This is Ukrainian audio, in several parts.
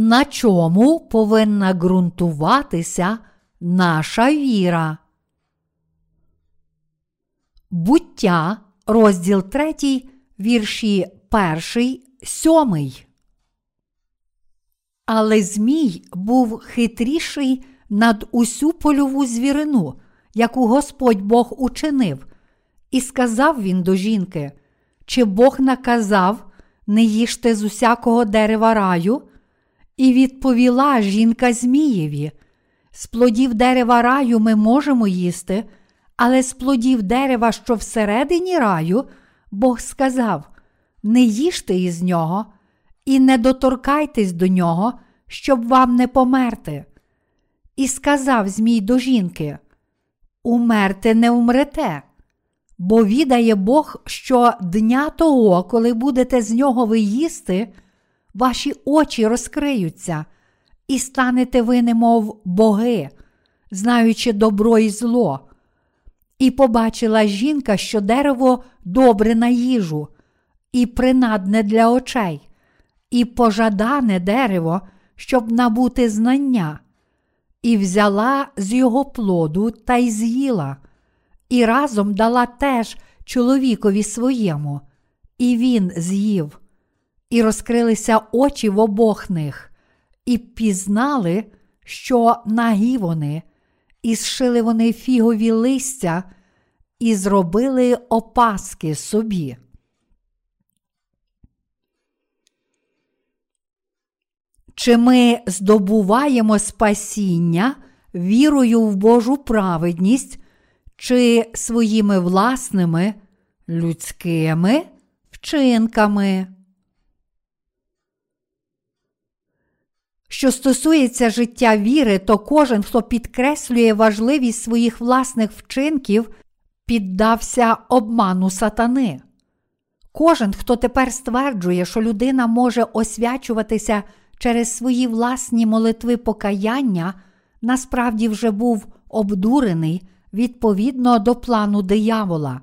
На чому повинна ґрунтуватися наша віра? Буття, розділ 3, вірші 1, 7. Але Змій був хитріший над усю польову звірину, яку Господь Бог учинив, і сказав він до жінки: Чи Бог наказав не їжте з усякого дерева раю? І відповіла жінка Змієві: з плодів дерева раю ми можемо їсти, але з плодів дерева, що всередині раю, Бог сказав: не їжте із нього і не доторкайтесь до нього, щоб вам не померти. І сказав Змій до жінки: Умерте не умрете, бо відає Бог, що дня того, коли будете з нього ви їсти, ваші очі розкриються, і станете ви, немов боги, знаючи добро і зло. І побачила жінка, що дерево добре на їжу, і принадне для очей, і пожадане дерево, щоб набути знання, і взяла з його плоду та й з'їла, і разом дала теж чоловікові своєму, і він з'їв, і розкрилися очі в обох них, і пізнали, що нагі вони, і зшили вони фігові листя, і зробили опаски собі. Чи ми здобуваємо спасіння вірою в Божу праведність, чи своїми власними людськими вчинками? Що стосується життя віри, то кожен, хто підкреслює важливість своїх власних вчинків, піддався обману сатани. Кожен, хто тепер стверджує, що людина може освячуватися через свої власні молитви покаяння, насправді вже був обдурений відповідно до плану диявола.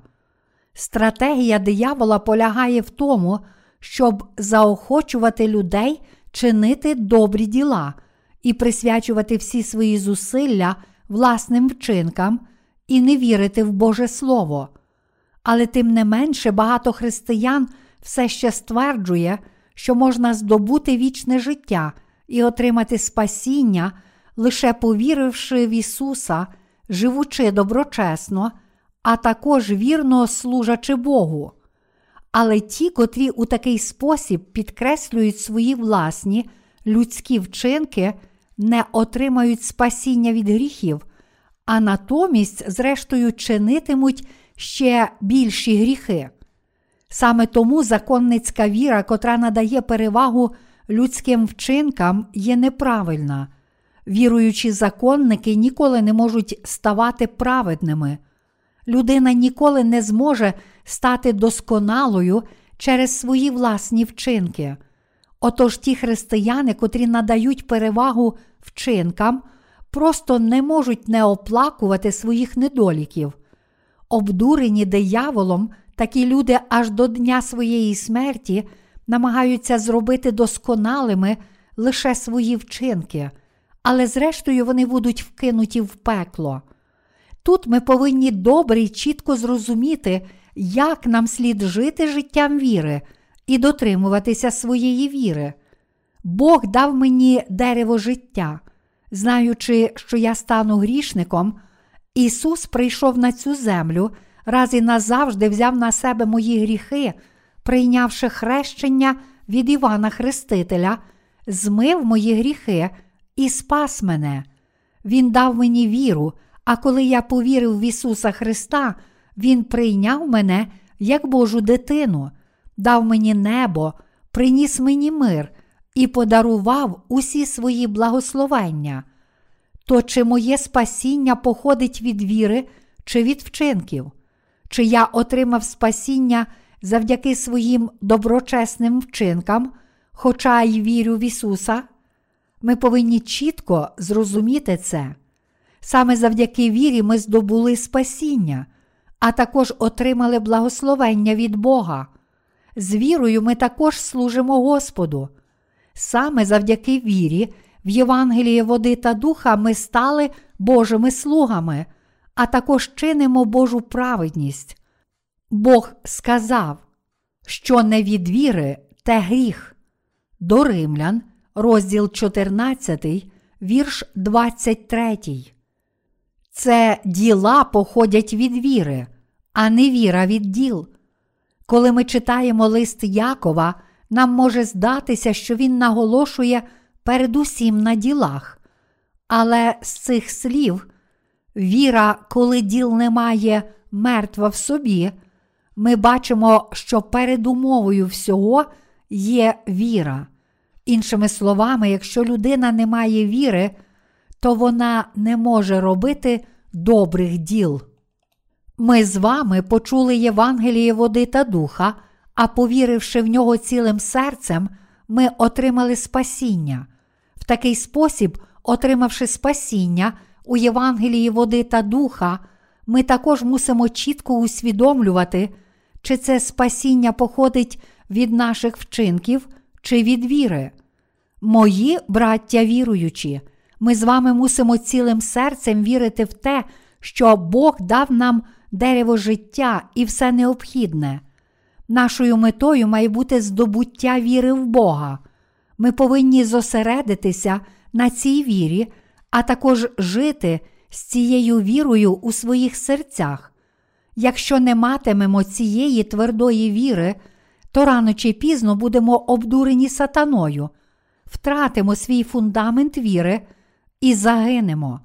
Стратегія диявола полягає в тому, щоб заохочувати людей чинити добрі діла і присвячувати всі свої зусилля власним вчинкам і не вірити в Боже Слово. Але тим не менше багато християн все ще стверджує, що можна здобути вічне життя і отримати спасіння, лише повіривши в Ісуса, живучи доброчесно, а також вірно служачи Богу. Але ті, котрі у такий спосіб підкреслюють свої власні людські вчинки, не отримають спасіння від гріхів, а натомість, зрештою, чинитимуть ще більші гріхи. Саме тому законницька віра, котра надає перевагу людським вчинкам, є неправильна. Віруючі законники ніколи не можуть ставати праведними. Людина ніколи не зможе стати досконалою через свої власні вчинки. Отож ті християни, котрі надають перевагу вчинкам, просто не можуть не оплакувати своїх недоліків. Обдурені дияволом, такі люди аж до дня своєї смерті намагаються зробити досконалими лише свої вчинки, але зрештою вони будуть вкинуті в пекло. Тут ми повинні добре і чітко зрозуміти, як нам слід жити життям віри і дотримуватися своєї віри. Бог дав мені дерево життя, знаючи, що я стану грішником, Ісус прийшов на цю землю, раз і назавжди взяв на себе мої гріхи, прийнявши хрещення від Івана Хрестителя, змив мої гріхи і спас мене. Він дав мені віру, а коли я повірив в Ісуса Христа, Він прийняв мене як Божу дитину, дав мені небо, приніс мені мир і подарував усі свої благословення. То чи моє спасіння походить від віри чи від вчинків? Чи я отримав спасіння завдяки своїм доброчесним вчинкам, хоча й вірю в Ісуса? Ми повинні чітко зрозуміти це. Саме завдяки вірі ми здобули спасіння, а також отримали благословення від Бога. З вірою ми також служимо Господу. саме завдяки вірі, в Євангелії води та духа ми стали Божими слугами, а також чинимо Божу праведність. Бог сказав, що не від віри те гріх. До Римлян, розділ 14, вірш 23. Це діла походять від віри, а не віра від діл. Коли ми читаємо лист Якова, нам може здатися, що він наголошує передусім на ділах. Але з цих слів віра, коли діл немає, мертва в собі, ми бачимо, що передумовою всього є віра. Іншими словами, якщо людина не має віри, то вона не може робити добрих діл. Ми з вами почули Євангеліє води та духа, а повіривши в нього цілим серцем, ми отримали спасіння. В такий спосіб, отримавши спасіння у Євангелії води та духа, ми також мусимо чітко усвідомлювати, чи це спасіння походить від наших вчинків чи від віри. Мої браття віруючі, ми з вами мусимо цілим серцем вірити в те, що Бог дав нам дерево життя і все необхідне. Нашою метою має бути здобуття віри в Бога. Ми повинні зосередитися на цій вірі, а також жити з цією вірою у своїх серцях. Якщо не матимемо цієї твердої віри, то рано чи пізно будемо обдурені сатаною, втратимо свій фундамент віри і загинемо.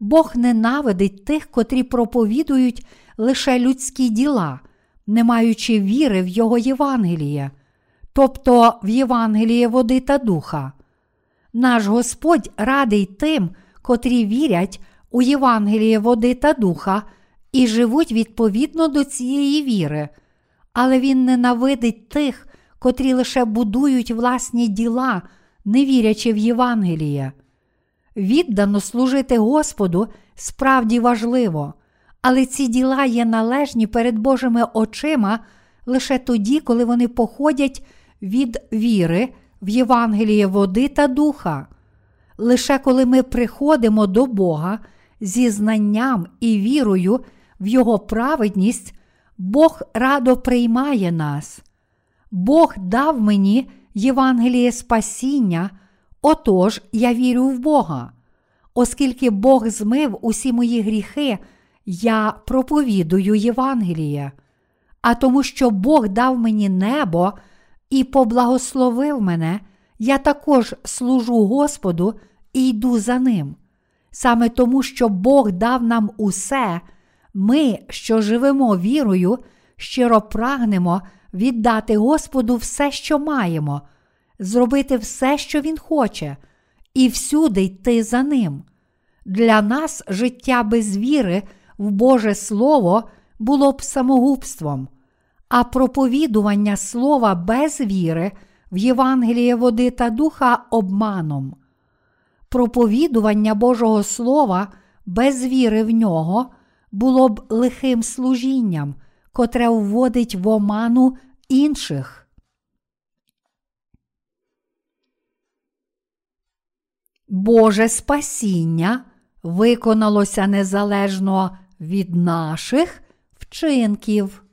Бог ненавидить тих, котрі проповідують лише людські діла, не маючи віри в Його Євангеліє, тобто в Євангеліє води та духа. Наш Господь радий тим, котрі вірять у Євангеліє води та духа і живуть відповідно до цієї віри, але Він ненавидить тих, котрі лише будують власні діла, не вірячи в Євангеліє. Віддано служити Господу справді важливо, але ці діла є належні перед Божими очима лише тоді, коли вони походять від віри в Євангеліє води та духа. Лише коли ми приходимо до Бога зі знанням і вірою в Його праведність, Бог радо приймає нас. Бог дав мені Євангеліє спасіння, отож я вірю в Бога. Оскільки Бог змив усі мої гріхи, я проповідую Євангеліє, а тому, що Бог дав мені небо і поблагословив мене, я також служу Господу і йду за ним. Саме тому, що Бог дав нам усе, ми, що живемо вірою, щиро прагнемо віддати Господу все, що маємо, зробити все, що Він хоче, і всюди йти за ним. Для нас життя без віри в Боже Слово було б самогубством, а проповідування слова без віри в Євангеліє води та духа обманом. Проповідування Божого Слова без віри в нього було б лихим служінням, котре вводить в оману інших. Боже спасіння виконалося незалежно від наших вчинків.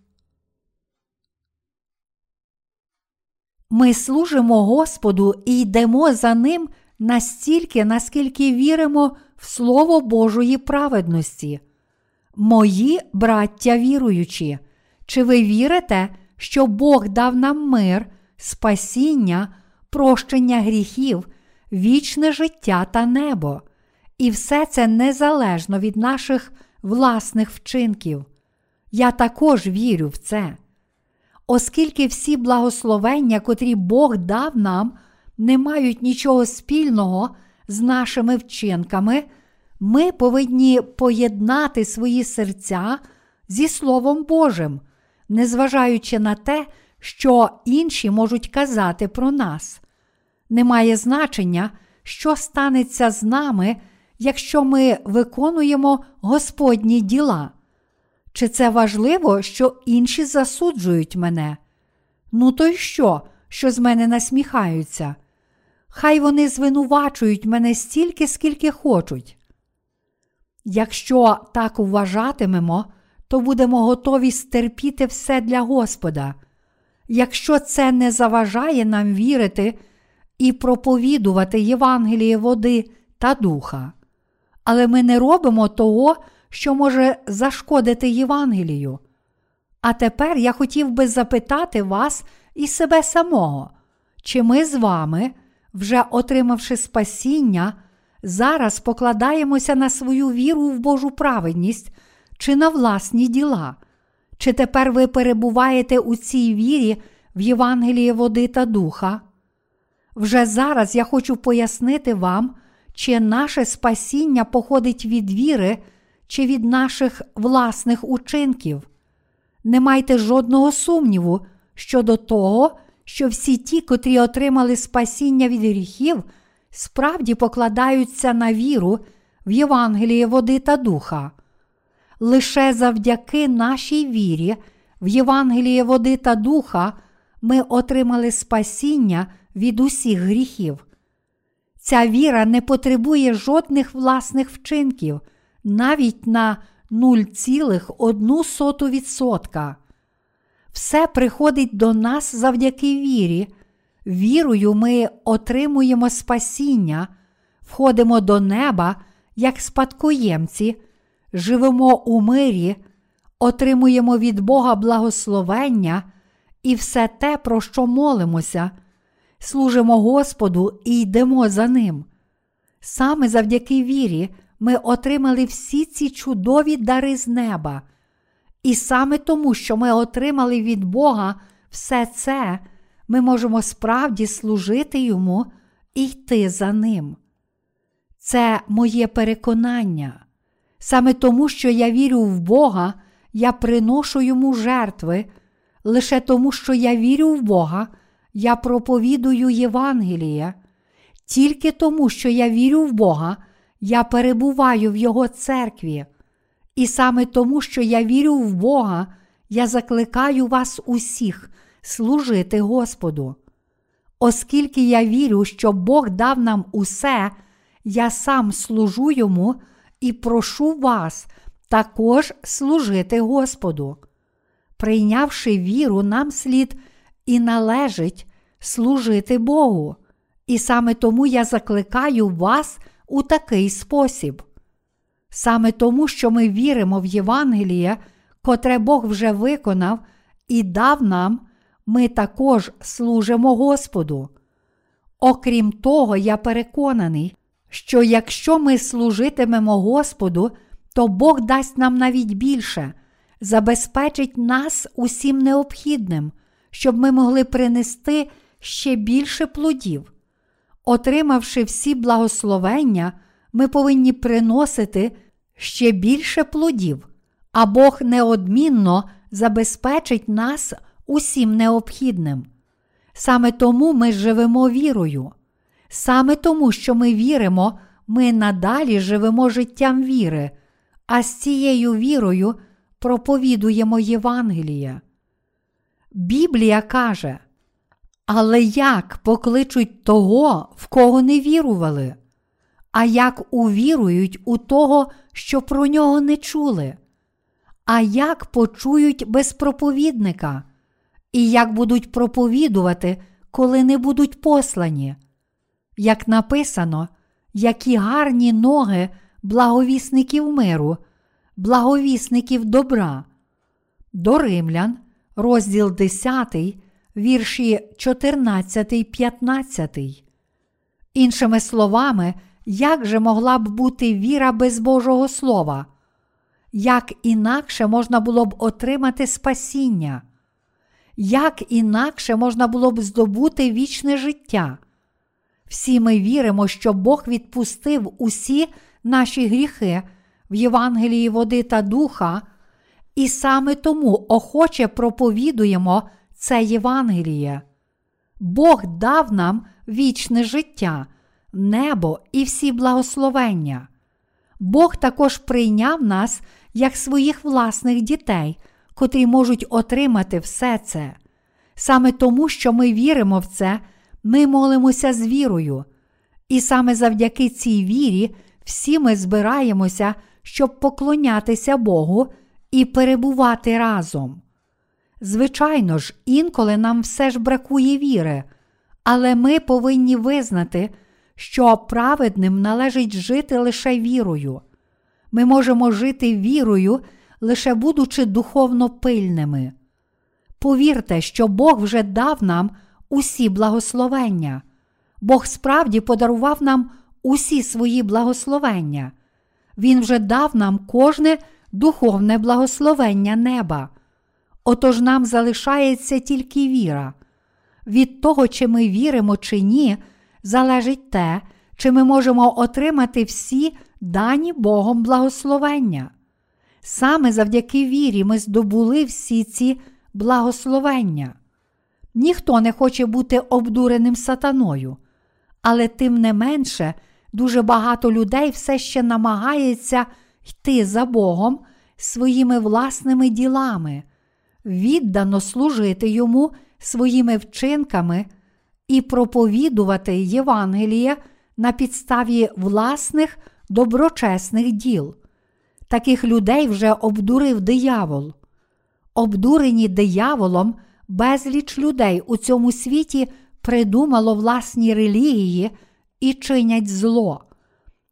Ми служимо Господу і йдемо за Ним настільки, наскільки віримо в Слово Божої праведності. Мої браття віруючі, чи ви вірите, що Бог дав нам мир, спасіння, прощення гріхів, вічне життя та небо? І все це незалежно від наших власних вчинків. Я також вірю в це. Оскільки всі благословення, котрі Бог дав нам, не мають нічого спільного з нашими вчинками, ми повинні поєднати свої серця зі Словом Божим, незважаючи на те, що інші можуть казати про нас. Немає значення, що станеться з нами якщо ми виконуємо Господні діла? Чи це важливо, що інші засуджують мене? Ну, то й що, що з мене насміхаються? хай вони звинувачують мене стільки, скільки хочуть. Якщо так вважатимемо, то будемо готові стерпіти все для Господа. Якщо це не заважає нам вірити і проповідувати Євангеліє води та духа. Але ми не робимо того, що може зашкодити Євангелію. А тепер я хотів би запитати вас і себе самого, чи ми з вами, вже отримавши спасіння, зараз покладаємося на свою віру в Божу праведність чи на власні діла? Чи тепер ви перебуваєте у цій вірі в Євангелії води та духа? Вже зараз я хочу пояснити вам, чи наше спасіння походить від віри чи від наших власних учинків. Не майте жодного сумніву щодо того, що всі ті, котрі отримали спасіння від гріхів, справді покладаються на віру в Євангеліє води та духа. Лише завдяки нашій вірі в Євангеліє води та духа ми отримали спасіння від усіх гріхів. Ця віра не потребує жодних власних вчинків, навіть на 0,1%. Все приходить до нас завдяки вірі. Вірою ми отримуємо спасіння, входимо до неба як спадкоємці, живемо у мирі, отримуємо від Бога благословення і все те, про що молимося, служимо Господу і йдемо за Ним. Саме завдяки вірі ми отримали всі ці чудові дари з неба. І саме тому, що ми отримали від Бога все це, ми можемо справді служити Йому і йти за Ним. Це моє переконання. Саме тому, що я вірю в Бога, я приношу йому жертви, лише тому, що я вірю в Бога, я проповідую Євангеліє, тільки тому, що я вірю в Бога, я перебуваю в Його церкві. І саме тому, що я вірю в Бога, я закликаю вас усіх служити Господу. Оскільки я вірю, що Бог дав нам усе, я сам служу йому і прошу вас також служити Господу. Прийнявши віру, нам слід і належить служити Богу. І саме тому я закликаю вас у такий спосіб. Саме тому, що ми віримо в Євангеліє, котре Бог вже виконав і дав нам, ми також служимо Господу. Окрім того, я переконаний, що якщо ми служитимемо Господу, то Бог дасть нам навіть більше, забезпечить нас усім необхідним, щоб ми могли принести ще більше плодів. Отримавши всі благословення, ми повинні приносити ще більше плодів, а Бог неодмінно забезпечить нас усім необхідним. Саме тому ми живемо вірою. Саме тому, що ми віримо, ми надалі живемо життям віри, а з цією вірою проповідуємо Євангеліє. Біблія каже, але як покличуть того, в кого не вірували? А як увірують у того, що про нього не чули? А як почують без проповідника? І як будуть проповідувати, коли не будуть послані? Як написано, які гарні ноги благовісників миру, благовісників добра. До Римлян, розділ 10, вірші 14, 15. Іншими словами, як же могла б бути віра без Божого Слова? Як інакше можна було б отримати спасіння? Як інакше можна було б здобути вічне життя? Всі ми віримо, що Бог відпустив усі наші гріхи в Євангелії води та духа, і саме тому охоче проповідуємо це Євангеліє. Бог дав нам вічне життя, небо і всі благословення. Бог також прийняв нас як своїх власних дітей, котрі можуть отримати все це. Саме тому, що ми віримо в це, Ми молимося з вірою, і саме завдяки цій вірі всі ми збираємося, щоб поклонятися Богу і перебувати разом. Звичайно ж, інколи нам все ж бракує віри, але ми повинні визнати, що праведним належить жити лише вірою. Ми можемо жити вірою, лише будучи духовно пильними. Повірте, що Бог вже дав нам усі благословення. Бог справді подарував нам усі свої благословення. Він вже дав нам кожне духовне благословення неба. Отож нам залишається тільки віра. Від того, чи ми віримо чи ні, залежить те, чи ми можемо отримати всі дані Богом благословення. Саме завдяки вірі ми здобули всі ці благословення. Ніхто не хоче бути обдуреним сатаною, але тим не менше дуже багато людей все ще намагається йти за Богом своїми власними ділами, віддано служити йому своїми вчинками і проповідувати Євангеліє на підставі власних доброчесних діл. Таких людей вже обдурив диявол. Обдурені дияволом, безліч людей у цьому світі придумало власні релігії і чинять зло.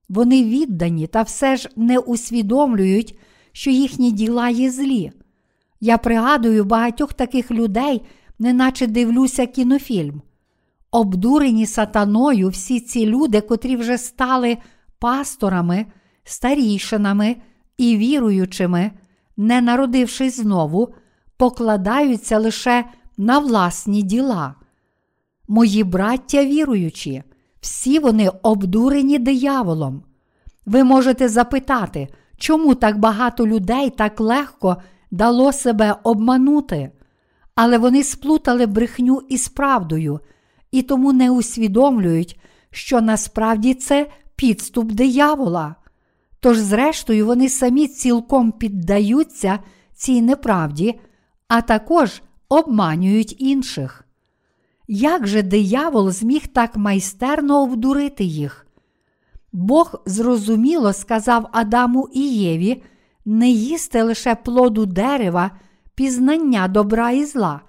Вони віддані та все ж не усвідомлюють, що їхні діла є злі. Я пригадую багатьох таких людей, неначе дивлюся кінофільм. Обдурені сатаною всі ці люди, котрі вже стали пасторами, старійшинами і віруючими, не народившись знову, покладаються лише на власні діла. Мої браття віруючі, всі вони обдурені дияволом. Ви можете запитати, чому так багато людей так легко дало себе обманути, але вони сплутали брехню із правдою і тому не усвідомлюють, що насправді це підступ диявола. Тож, зрештою, вони самі цілком піддаються цій неправді, а також обманюють інших. Як же диявол зміг так майстерно обдурити їх? Бог зрозуміло сказав Адаму і Єві не їсти лише плоду дерева, пізнання добра і зла,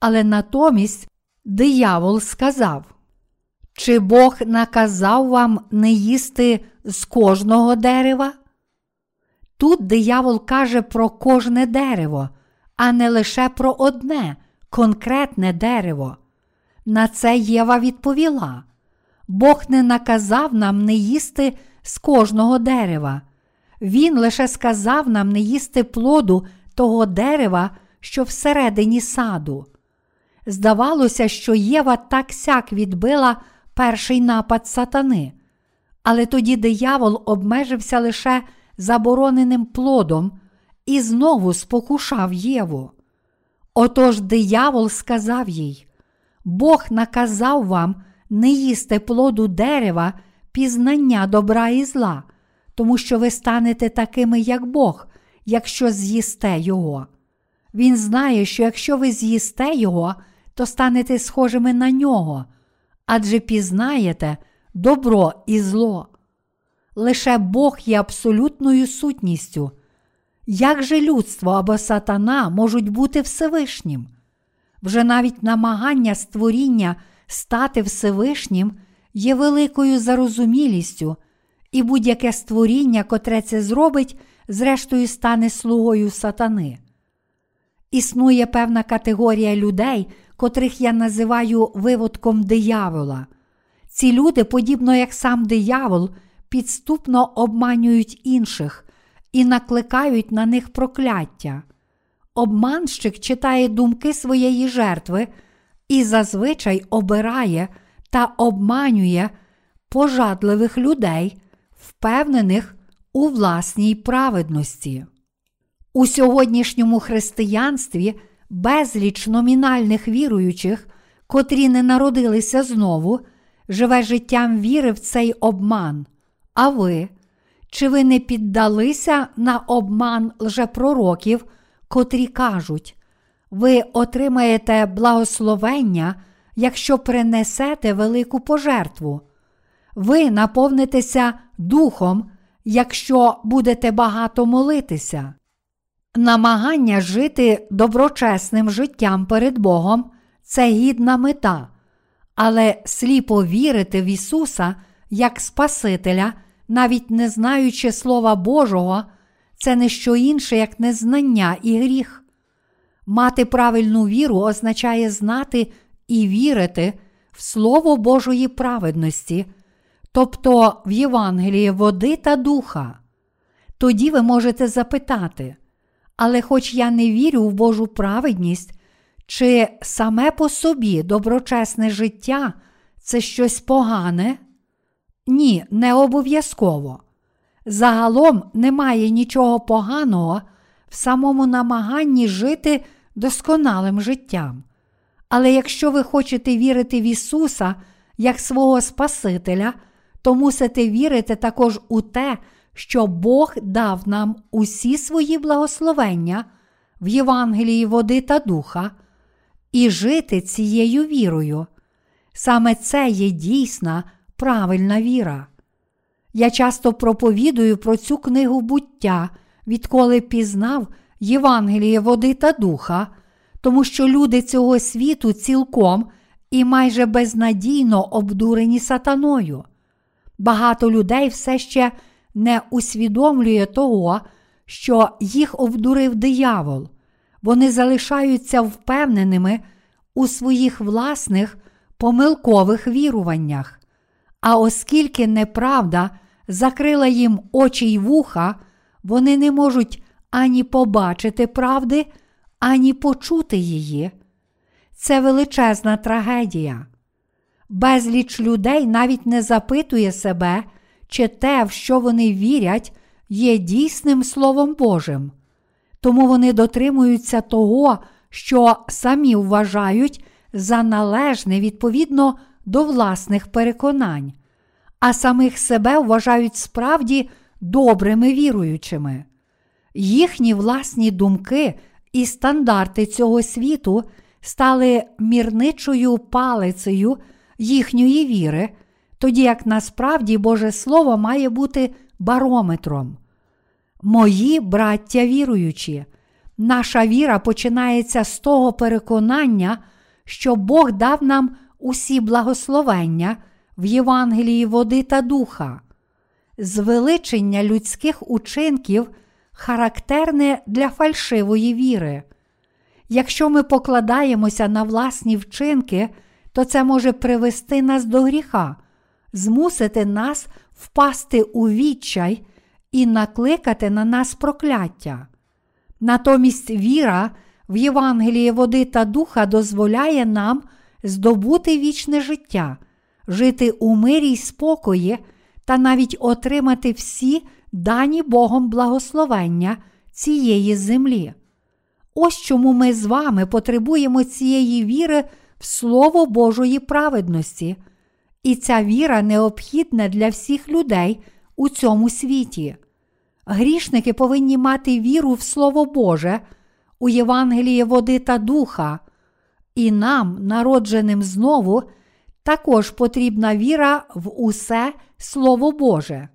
але натомість диявол сказав: Чи Бог наказав вам не їсти з кожного дерева? Тут диявол каже про кожне дерево, а не лише про одне конкретне дерево. На це Єва відповіла: Бог не наказав нам не їсти з кожного дерева. Він лише сказав нам не їсти плоду того дерева, що всередині саду. Здавалося, що Єва так сяк відбила перший напад сатани, але тоді диявол обмежився лише забороненим плодом і знову спокушав Єву. Отож диявол сказав їй: Бог наказав вам не їсти плоду дерева, пізнання добра і зла, тому що ви станете такими, як Бог, якщо з'їсте Його. Він знає, що якщо ви з'їсте Його, то станете схожими на нього, адже пізнаєте добро і зло. Лише Бог є абсолютною сутністю. Як же людство або сатана можуть бути Всевишнім? Вже навіть намагання створіння стати Всевишнім є великою зарозумілістю, і будь-яке створіння, котре це зробить, зрештою стане слугою сатани. Існує певна категорія людей, котрих я називаю виводком диявола. Ці люди, подібно як сам диявол, підступно обманюють інших і накликають на них прокляття. Обманщик читає думки своєї жертви і зазвичай обирає та обманює пожадливих людей, впевнених у власній праведності. У сьогоднішньому християнстві безліч номінальних віруючих, котрі не народилися знову, живе життям віри в цей обман. А ви, чи ви не піддалися на обман лжепророків, котрі кажуть, ви отримаєте благословення, якщо принесете велику пожертву. Ви наповнитеся духом, якщо будете багато молитися. Намагання жити доброчесним життям перед Богом це гідна мета, але сліпо вірити в Ісуса як Спасителя, навіть не знаючи Слова Божого, це не що інше, як незнання і гріх. Мати правильну віру означає знати і вірити в Слово Божої праведності, тобто в Євангелії води та духа. Тоді ви можете запитати, але хоч я не вірю в Божу праведність, чи саме по собі доброчесне життя це щось погане? Ні, не обов'язково. Загалом немає нічого поганого в самому намаганні жити досконалим життям. Але якщо ви хочете вірити в Ісуса як свого Спасителя, то мусите вірити також у те, що Бог дав нам усі свої благословення в Євангелії води та духа, і жити цією вірою. Саме це є дійсна правильна віра. Я часто проповідую про цю книгу буття, відколи пізнав Євангеліє води та духа, тому що люди цього світу цілком і майже безнадійно обдурені сатаною. Багато людей все ще не усвідомлює того, що їх обдурив диявол. Вони залишаються впевненими у своїх власних помилкових віруваннях. А оскільки неправда закрила їм очі й вуха, вони не можуть ані побачити правди, ані почути її. Це величезна трагедія. Безліч людей навіть не запитує себе, чи те, в що вони вірять, є дійсним Словом Божим. Тому вони дотримуються того, що самі вважають за належне відповідно до власних переконань, а самих себе вважають справді добрими віруючими. Їхні власні думки і стандарти цього світу стали мірничою палицею їхньої віри, тоді як насправді Боже Слово має бути барометром. Мої браття віруючі, наша віра починається з того переконання, що Бог дав нам усі благословення в Євангелії води та духа. Звеличення людських учинків характерне для фальшивої віри. Якщо ми покладаємося на власні вчинки, то це може привести нас до гріха, змусити нас впасти у відчай і накликати на нас прокляття. Натомість віра в Євангелії води та духа дозволяє нам здобути вічне життя, жити у мирі й спокої та навіть отримати всі дані Богом благословення цієї землі. Ось чому ми з вами потребуємо цієї віри в Слово Божої праведності, і ця віра необхідна для всіх людей у цьому світі. Грішники повинні мати віру в Слово Боже, у Євангеліє води та духа, і нам, народженим знову, також потрібна віра в усе Слово Боже.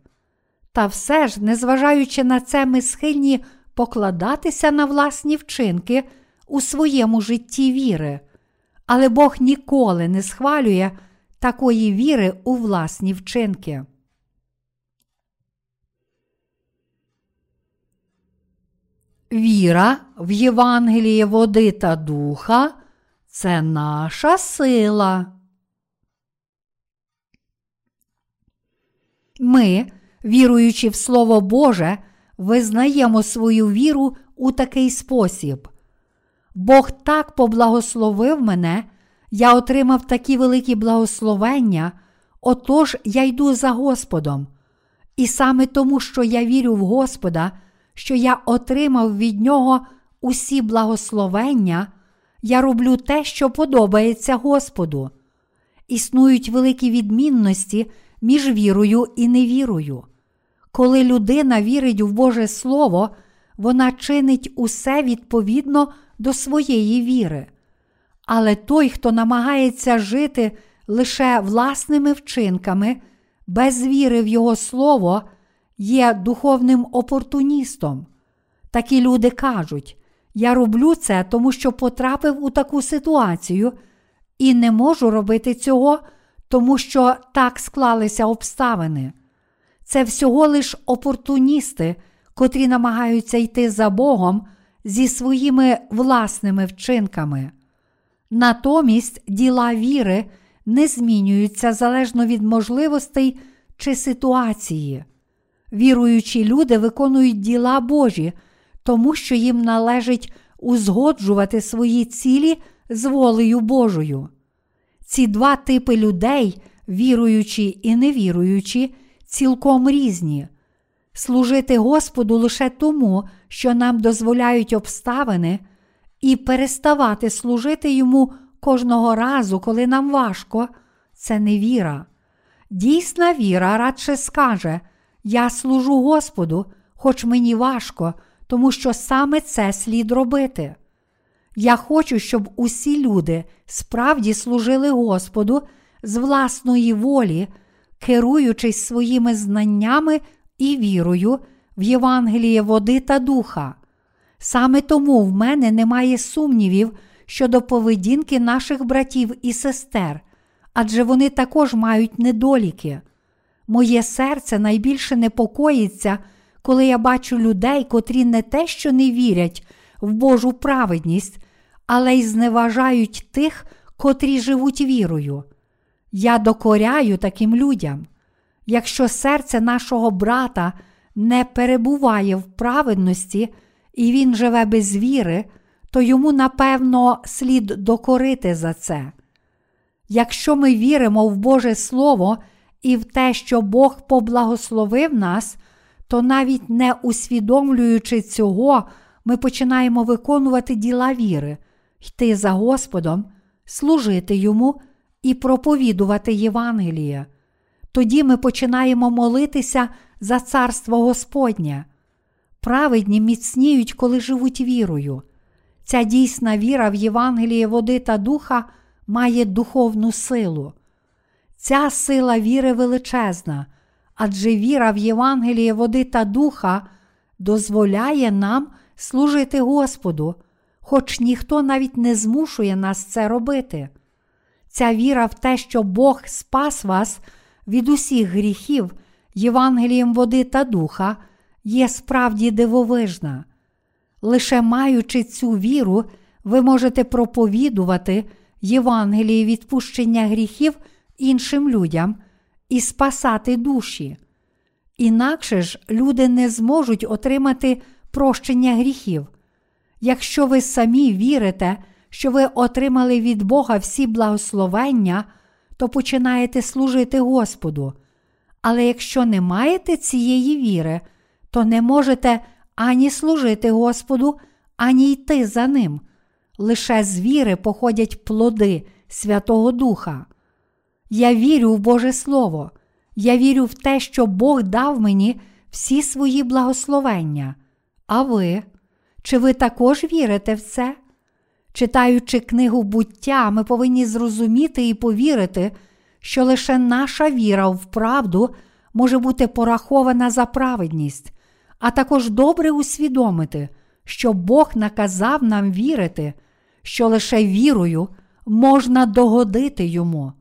Та все ж, незважаючи на це, ми схильні покладатися на власні вчинки у своєму житті віри, але Бог ніколи не схвалює такої віри у власні вчинки. Віра в Євангеліє води та духа це наша сила. Ми, віруючи в Слово Боже, визнаємо свою віру у такий спосіб. Бог так поблагословив мене, я отримав такі великі благословення, отож я йду за Господом. І саме тому, що я вірю в Господа, що я отримав від Нього усі благословення, я роблю те, що подобається Господу. Існують великі відмінності між вірою і невірою. Коли людина вірить в Боже Слово, вона чинить усе відповідно до своєї віри. Але той, хто намагається жити лише власними вчинками, без віри в Його Слово, є духовним опортуністом. Такі люди кажуть, я роблю це, тому що потрапив у таку ситуацію і не можу робити цього, тому що так склалися обставини. Це всього лиш опортуністи, котрі намагаються йти за Богом зі своїми власними вчинками. Натомість діла віри не змінюються залежно від можливостей чи ситуації. Віруючі люди виконують діла Божі, тому що їм належить узгоджувати свої цілі з волею Божою. Ці два типи людей, віруючі і невіруючі, цілком різні. Служити Господу лише тому, що нам дозволяють обставини, і переставати служити йому кожного разу, коли нам важко, це не віра. Дійсна віра радше скаже: Я служу Господу, хоч мені важко, тому що саме це слід робити. Я хочу, щоб усі люди справді служили Господу з власної волі, керуючись своїми знаннями і вірою в Євангеліє води та духа. Саме тому в мене немає сумнівів щодо поведінки наших братів і сестер, адже вони також мають недоліки. Моє серце найбільше непокоїться, коли я бачу людей, котрі не те, що не вірять в Божу праведність, але й зневажають тих, котрі живуть вірою. Я докоряю таким людям. Якщо серце нашого брата не перебуває в праведності, і він живе без віри, то йому напевно слід докорити за це. Якщо ми віримо в Боже Слово і в те, що Бог поблагословив нас, то навіть не усвідомлюючи цього, ми починаємо виконувати діла віри, йти за Господом, служити Йому і проповідувати Євангеліє. Тоді ми починаємо молитися за царство Господнє. Праведні міцніють, коли живуть вірою. Ця дійсна віра в Євангеліє води та духа має духовну силу. Ця сила віри величезна, адже віра в Євангеліє води та духа дозволяє нам служити Господу, хоч ніхто навіть не змушує нас це робити. Ця віра в те, що Бог спас вас від усіх гріхів Євангелієм води та духа, є справді дивовижна. Лише маючи цю віру, ви можете проповідувати Євангелії відпущення гріхів іншим людям і спасати душі. Інакше ж люди не зможуть отримати прощення гріхів. Якщо ви самі вірите, що ви отримали від Бога всі благословення, то починаєте служити Господу. Але якщо не маєте цієї віри, то не можете ані служити Господу, ані йти за Ним. Лише з віри походять плоди Святого Духа. Я вірю в Боже Слово, я вірю в те, що Бог дав мені всі свої благословення. А ви? Чи ви також вірите в це? Читаючи книгу буття, ми повинні зрозуміти і повірити, що лише наша віра в правду може бути порахована за праведність, а також добре усвідомити, що Бог наказав нам вірити, що лише вірою можна догодити йому.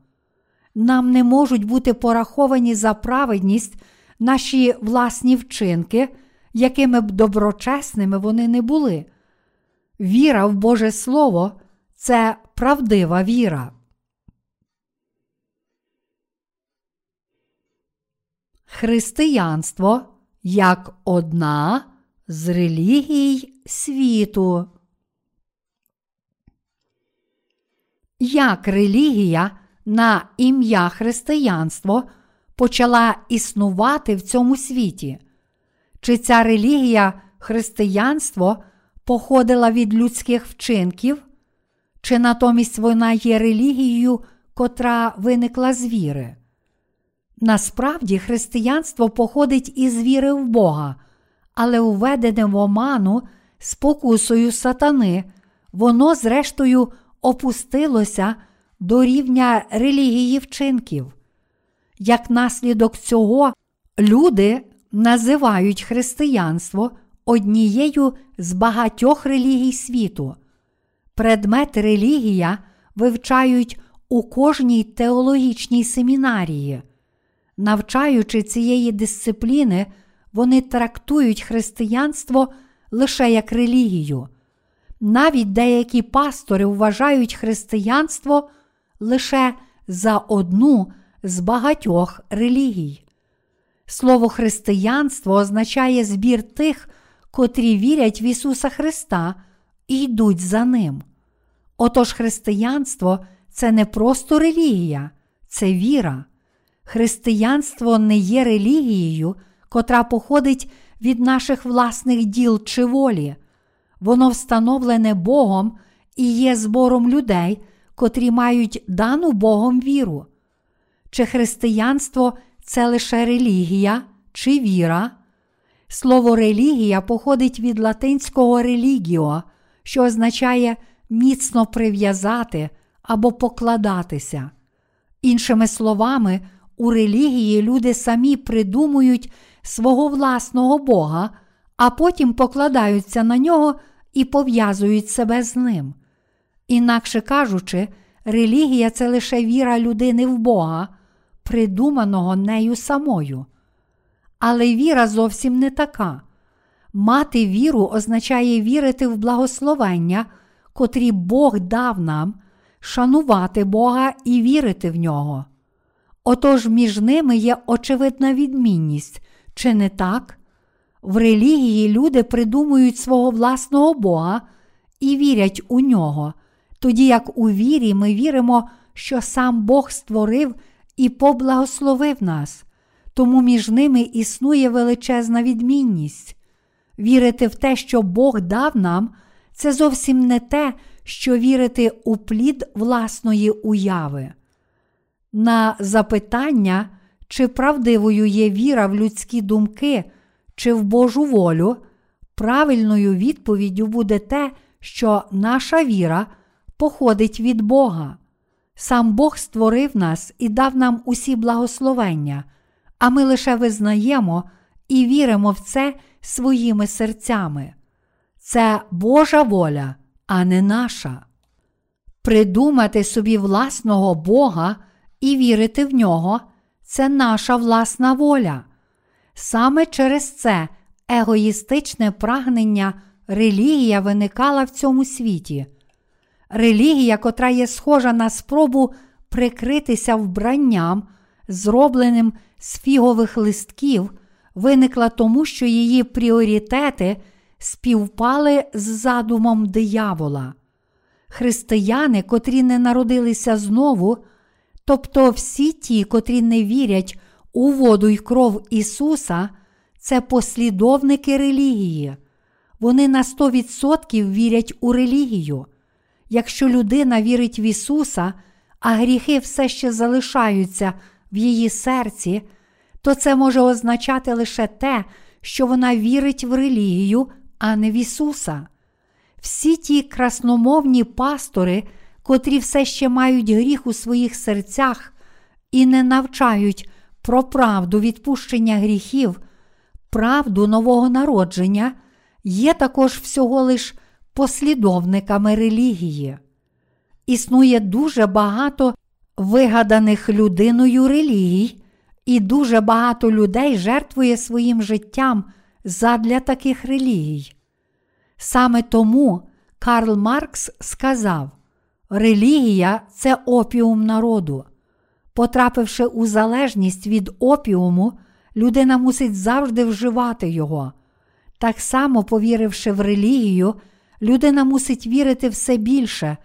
Нам не можуть бути пораховані за праведність наші власні вчинки, якими б доброчесними вони не були. Віра в Боже Слово це правдива віра. Християнство як одна з релігій світу. Як релігія на ім'я християнство почала існувати в цьому світі? Чи ця релігія християнство походила від людських вчинків, чи натомість вона є релігією, котра виникла з віри? Насправді християнство походить із віри в Бога, але уведене в оману спокусою сатани, воно, зрештою, опустилося до рівня релігії вчинків. Як наслідок цього, люди називають християнство однією з багатьох релігій світу. Предмет релігія вивчають у кожній теологічній семінарії. Навчаючи цієї дисципліни, вони трактують християнство лише як релігію. Навіть деякі пастори вважають християнство лише за одну з багатьох релігій. Слово християнство означає збір тих, котрі вірять в Ісуса Христа і йдуть за Ним. Отож, християнство це не просто релігія, це віра. Християнство не є релігією, котра походить від наших власних діл чи волі. Воно встановлене Богом і є збором людей, котрі мають дану Богом віру. Чи християнство це лише релігія чи віра? Слово релігія походить від латинського релігіо, що означає міцно прив'язати або покладатися. Іншими словами, у релігії люди самі придумують свого власного Бога, а потім покладаються на нього і пов'язують себе з ним. Інакше кажучи, релігія це лише віра людини в Бога, придуманого нею самою. Але віра зовсім не така. Мати віру означає вірити в благословення, котрі Бог дав нам, шанувати Бога і вірити в нього. Отож між ними є очевидна відмінність, чи не так? В релігії люди придумують свого власного Бога і вірять у нього, тоді як у вірі ми віримо, що сам Бог створив і поблагословив нас, тому між ними існує величезна відмінність. Вірити в те, що Бог дав нам, це зовсім не те, що вірити у плід власної уяви. На запитання, чи правдивою є віра в людські думки, чи в Божу волю, правильною відповіддю буде те, що наша віра походить від Бога. Сам Бог створив нас і дав нам усі благословення, а ми лише визнаємо і віримо в це своїми серцями. Це Божа воля, а не наша. Придумати собі власного Бога і вірити в нього це наша власна воля. Саме через це егоїстичне прагнення релігія виникала в цьому світі. Релігія, котра є схожа на спробу прикритися вбранням, зробленим з фігових листків, виникла тому, що її пріоритети співпали з задумом диявола. Християни, котрі не народилися знову, тобто всі ті, котрі не вірять у воду й кров Ісуса, це послідовники релігії. Вони на 100% вірять у релігію. Якщо людина вірить в Ісуса, а гріхи все ще залишаються в її серці, то це може означати лише те, що вона вірить в релігію, а не в Ісуса. Всі ті красномовні пастори, котрі все ще мають гріх у своїх серцях і не навчають про правду відпущення гріхів, правду нового народження, є також всього лиш послідовниками релігії. Існує дуже багато вигаданих людиною релігій, і дуже багато людей жертвує своїм життям задля таких релігій. Саме тому Карл Маркс сказав: релігія це опіум народу. Потрапивши у залежність від опіуму, людина мусить завжди вживати його. Так само, повіривши в релігію, людина мусить вірити все більше,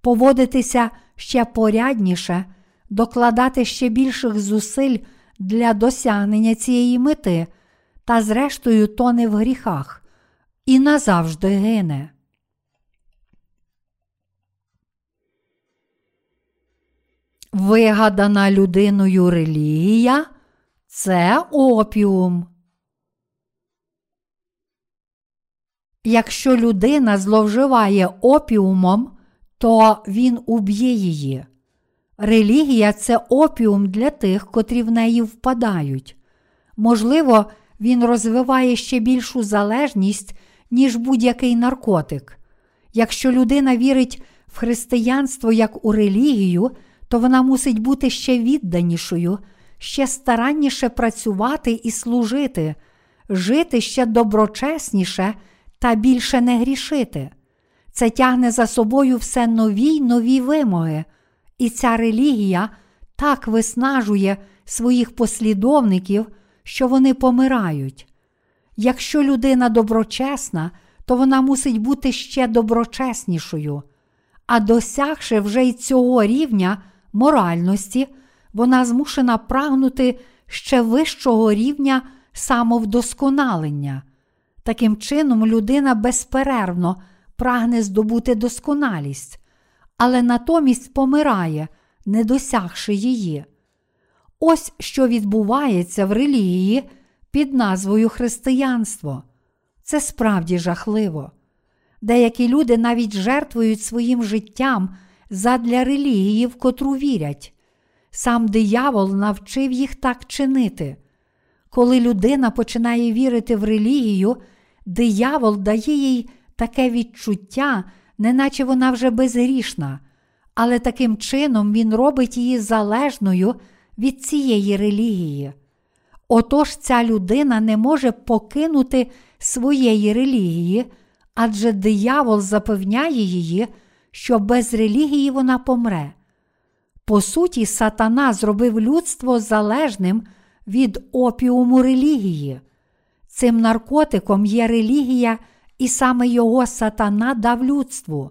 поводитися ще порядніше, докладати ще більших зусиль для досягнення цієї мети, та, зрештою, тоне в гріхах і назавжди гине. Вигадана людиною релігія це опіум. Якщо людина зловживає опіумом, то він уб'є її. Релігія це опіум для тих, котрі в неї впадають. Можливо, він розвиває ще більшу залежність, ніж будь-який наркотик. Якщо людина вірить в християнство як у релігію, то вона мусить бути ще відданішою, ще старанніше працювати і служити, жити ще доброчесніше та більше не грішити. Це тягне за собою все нові й нові вимоги, і ця релігія так виснажує своїх послідовників, що вони помирають. Якщо людина доброчесна, то вона мусить бути ще доброчеснішою, а досягши вже й цього рівня моральності, вона змушена прагнути ще вищого рівня самовдосконалення. Таким чином, людина безперервно прагне здобути досконалість, але натомість помирає, не досягши її. Ось що відбувається в релігії під назвою християнство. Це справді жахливо. Деякі люди навіть жертвують своїм життям задля релігії, в котру вірять. Сам диявол навчив їх так чинити. Коли людина починає вірити в релігію, диявол дає їй таке відчуття, неначе вона вже безгрішна, але таким чином він робить її залежною від цієї релігії. Отож ця людина не може покинути своєї релігії, адже диявол запевняє її, що без релігії вона помре. По суті, сатана зробив людство залежним від опіуму релігії. Цим наркотиком є релігія, і саме його сатана дав людству.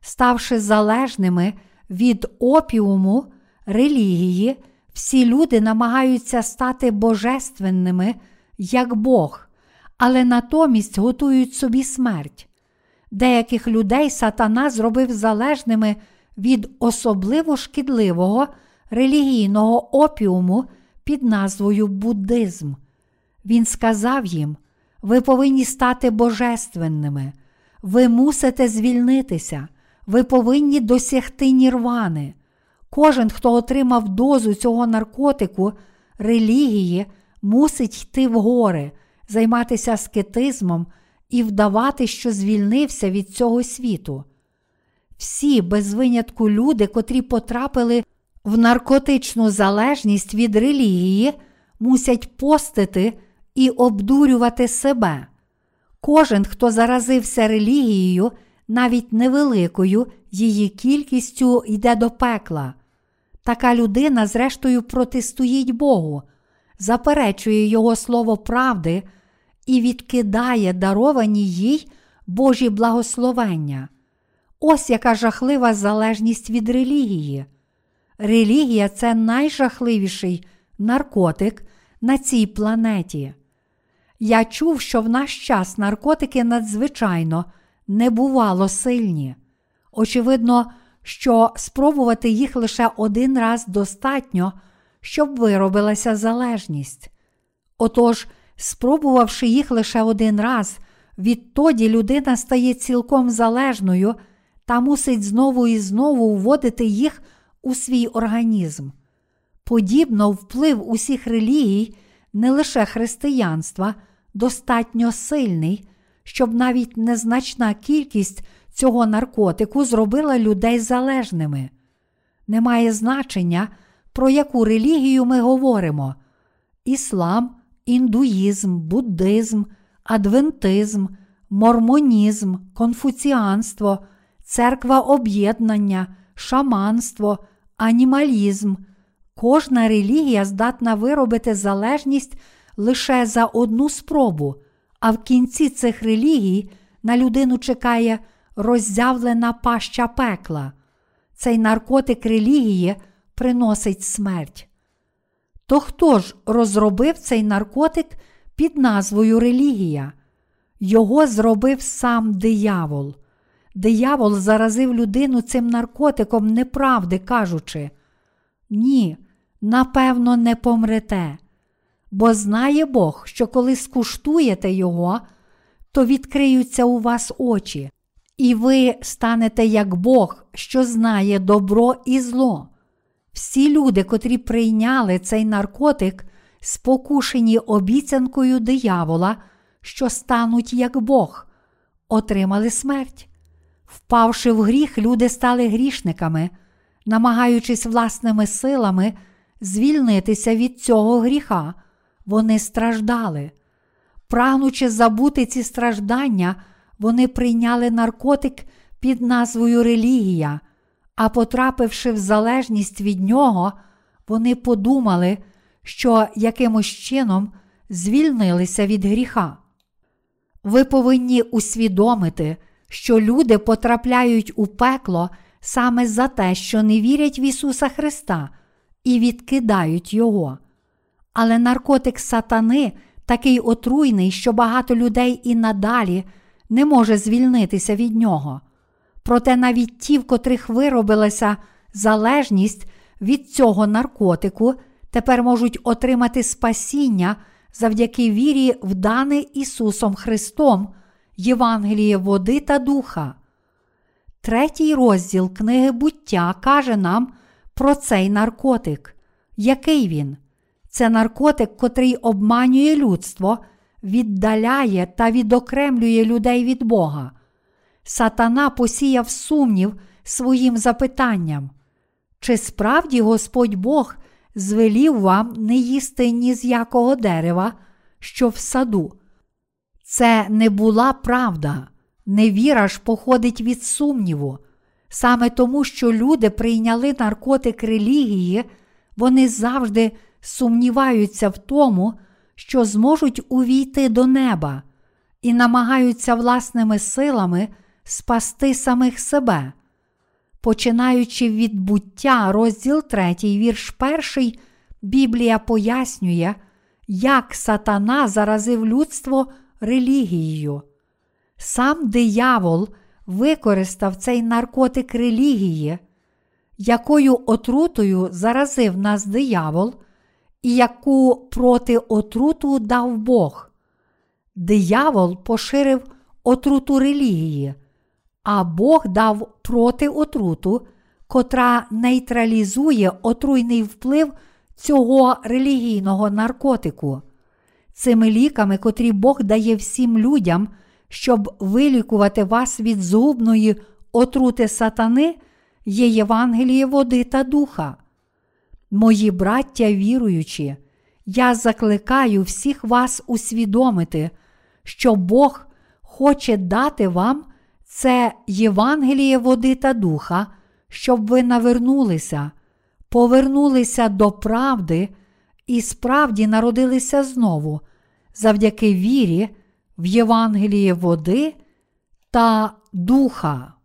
Ставши залежними від опіуму релігії, всі люди намагаються стати божественними, як Бог, але натомість готують собі смерть. Деяких людей сатана зробив залежними від особливо шкідливого релігійного опіуму під назвою буддизм. Він сказав їм: ви повинні стати божественними, ви мусите звільнитися, ви повинні досягти нірвани. Кожен, хто отримав дозу цього наркотику, релігії, мусить йти в гори, займатися аскетизмом і вдавати, що звільнився від цього світу. Всі, без винятку люди, котрі потрапили в наркотичну залежність від релігії, мусять постити і обдурювати себе. Кожен, хто заразився релігією, навіть невеликою її кількістю йде до пекла. Така людина, зрештою, протистоїть Богу, заперечує Його слово правди і відкидає даровані їй Божі благословення. Ось яка жахлива залежність від релігії. Релігія це найжахливіший наркотик на цій планеті. Я чув, що в наш час наркотики надзвичайно не бувало сильні. Очевидно, що спробувати їх лише один раз достатньо, щоб виробилася залежність. Отож, спробувавши їх лише один раз, відтоді людина стає цілком залежною та мусить знову і знову вводити їх у свій організм. Подібно вплив усіх релігій, не лише християнства, достатньо сильний, щоб навіть незначна кількість цього наркотику зробила людей залежними. Немає значення, про яку релігію ми говоримо: іслам, індуїзм, буддизм, адвентизм, мормонізм, конфуціанство, церква об'єднання, шаманство, анімалізм. Кожна релігія здатна виробити залежність лише за одну спробу, а в кінці цих релігій на людину чекає роззявлена паща пекла. Цей наркотик релігії приносить смерть. То хто ж розробив цей наркотик під назвою релігія? Його зробив сам диявол. Диявол заразив людину цим наркотиком неправди, кажучи: Ні, напевно, не помрете. Бо знає Бог, що коли скуштуєте його, то відкриються у вас очі, і ви станете як Бог, що знає добро і зло. Всі люди, котрі прийняли цей наркотик, спокушені обіцянкою диявола, що стануть як Бог, отримали смерть. Впавши в гріх, люди стали грішниками, намагаючись власними силами звільнитися від цього гріха, вони страждали. Прагнучи забути ці страждання, вони прийняли наркотик під назвою релігія, а потрапивши в залежність від нього, вони подумали, що якимось чином звільнилися від гріха. Ви повинні усвідомити, що люди потрапляють у пекло саме за те, що не вірять в Ісуса Христа і відкидають Його. Але наркотик сатани такий отруйний, що багато людей і надалі не може звільнитися від нього. Проте навіть ті, в котрих виробилася залежність від цього наркотику, тепер можуть отримати спасіння завдяки вірі в дане Ісусом Христом, Євангеліє води та духа. Третій розділ книги буття каже нам про цей наркотик. Який він? Це наркотик, котрий обманює людство, віддаляє та відокремлює людей від Бога. Сатана посіяв сумнів своїм запитанням. Чи справді Господь Бог звелів вам не їсти ні з якого дерева, що в саду? Це не була правда. Невіра ж походить від сумніву. Саме тому, що люди прийняли наркотик релігії, вони завжди сумніваються в тому, що зможуть увійти до неба і намагаються власними силами спасти самих себе. Починаючи від буття, розділ 3, вірш 1, Біблія пояснює, як сатана заразив людство релігією. Сам диявол використав цей наркотик релігії, якою отрутою заразив нас диявол, і яку проти отруту дав Бог. Диявол поширив отруту релігії, а Бог дав проти отруту, котра нейтралізує отруйний вплив цього релігійного наркотику. Цими ліками, котрі Бог дає всім людям, щоб вилікувати вас від згубної отрути сатани, є Євангеліє води та духа. Мої браття віруючі, я закликаю всіх вас усвідомити, що Бог хоче дати вам це Євангеліє води та духа, щоб ви навернулися, повернулися до правди і справді народилися знову, завдяки вірі в Євангеліє води та духа.